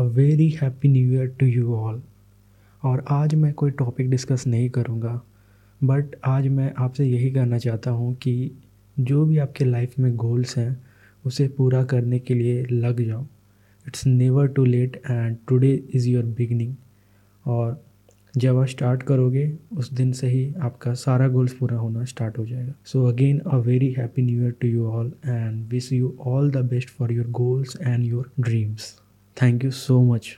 A very happy new year to you all और आज मैं कोई टॉपिक डिस्कस नहीं करूँगा बट आज मैं आपसे यही कहना चाहता हूँ कि जो भी आपके लाइफ में गोल्स हैं, उसे पूरा करने के लिए लग जाओ। It's never too late and today is your beginning और जब आप स्टार्ट करोगे, उस दिन से ही आपका सारा गोल्स पूरा होना स्टार्ट हो जाएगा। So again a very happy new year to you all and wish you all the best for your goals and your dreams thank you so much